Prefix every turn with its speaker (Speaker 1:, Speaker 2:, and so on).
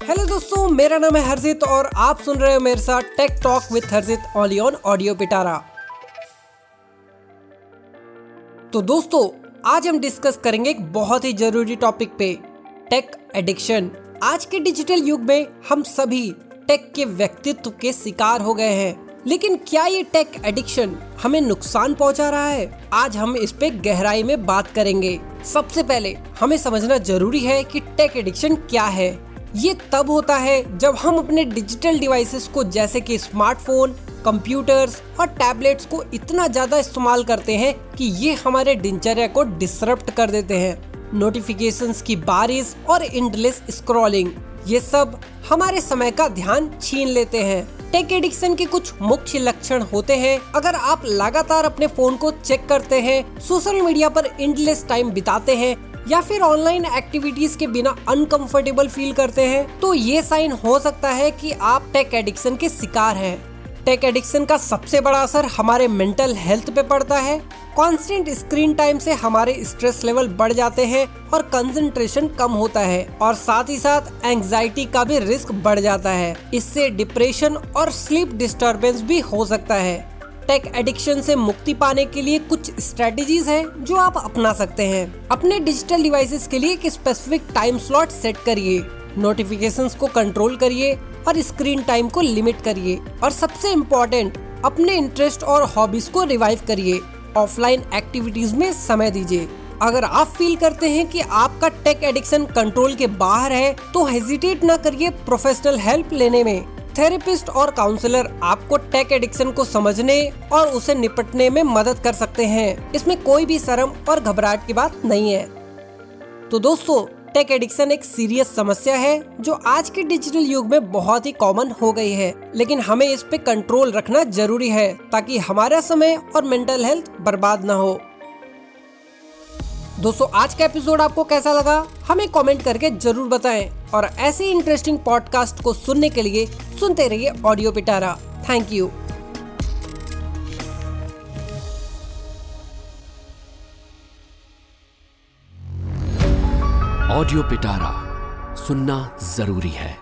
Speaker 1: Hello दोस्तों, मेरा नाम है हरजित और आप सुन रहे हो मेरे साथ tech talk with Harjit Oli on audio Pitara तो दोस्तों, आज हम डिस्कस करेंगे एक बहुत ही ज़रूरी टॉपिक पे टेक एडिक्शन आज के डिजिटल युग में हम सभी टेक के व्यक्तित्व के शिकार हो गए हैं। लेकिन क्या ये टेक एडिक्शन हमें नुकसान पहुँचा रहा है? आज हम इस पे गहराई में बात करेंगे। सबसे पहले, हमें समझना ज़रूरी है कि टेक एडिक्शन क्या है। ये तब होता है जब हम अपने डिजिटल डिवाइसेस को जैसे कि स्मार्टफ़ोन, कंप्यूटर्स और टैबलेट्स को इतना ज़्यादा इस्तेमाल करते हैं कि ये हमारे दिनचर्या को डिसरप्ट कर देते हैं। नोटिफिकेशंस की बारिश और इंडलेस स्क्रॉलिंग ये सब हमारे समय का ध्यान छीन लेते हैं। टेक एडिक्शन के कुछ मुख्य लक्षण होते हैं। अगर आप लगातार अपने फ़ोन को चेक करते हैं सोशल मीडिया पर इंडलेस टाइम बिताते हैं या फिर ऑनलाइन एक्टिविटीज़ के बिना अनकंफर्टेबल फील करते हैं तो ये साइन हो सकता है कि आप टेक एडिक्शन के शिकार हैं। टेक एडिक्शन का सबसे बड़ा असर हमारे मेंटल हेल्थ पे पड़ता है। कांस्टेंट स्क्रीन टाइम से हमारे स्ट्रेस लेवल बढ़ जाते हैं और कंसंट्रेशन कम होता है और साथ ही साथ एंजाइटी का भी रिस्क बढ़ जाता है। इससे डिप्रेशन और स्लीप डिस्टरबेंस भी हो सकता है। टेक एडिक्शन से मुक्ति पाने के लिए कुछ स्ट्रेटेजीज हैं जो आप अपना सकते हैं। अपने डिजिटल डिवाइसेस के लिए एक स्पेसिफिक टाइम स्लॉट सेट करिए। नोटिफिकेशंस को कंट्रोल करिए और स्क्रीन टाइम को लिमिट करिए। और सबसे इम्पोर्टेंट अपने इंटरेस्ट और हॉबीज को रिवाइव करिए। ऑफलाइन एक्टिविटीज़ में समय दीजिए। अगर आप फील करते हैं कि आपका टेक एडिक्शन कंट्रोल के बाहर है तो हेजिटेट न करिए प्रोफेशनल हेल्प लेने में। थेरेपिस्ट और काउंसलर आपको टेक एडिक्शन को समझने और उसे निपटने में मदद कर सकते हैं। इसमें कोई भी शर्म और घबराहट की बात नहीं है। तो दोस्तों, टेक एडिक्शन एक सीरियस समस्या है, जो आज के डिजिटल युग में बहुत ही कॉमन हो गई है। लेकिन हमें इस पे कंट्रोल रखना ज़रूरी है, ताकि हमारा समय और मेंटल हेल्थ बर्बाद न हो। दोस्तों, आज का एपिसोड आपको कैसा लगा? हमें कमेंट करके ज़रूर बताएँ और ऐसे इंटरेस्टिंग पॉडकास्ट को सुनने के लिए सुनते रहिए audio Pitara thank you
Speaker 2: audio Pitara सुनना ज़रूरी है।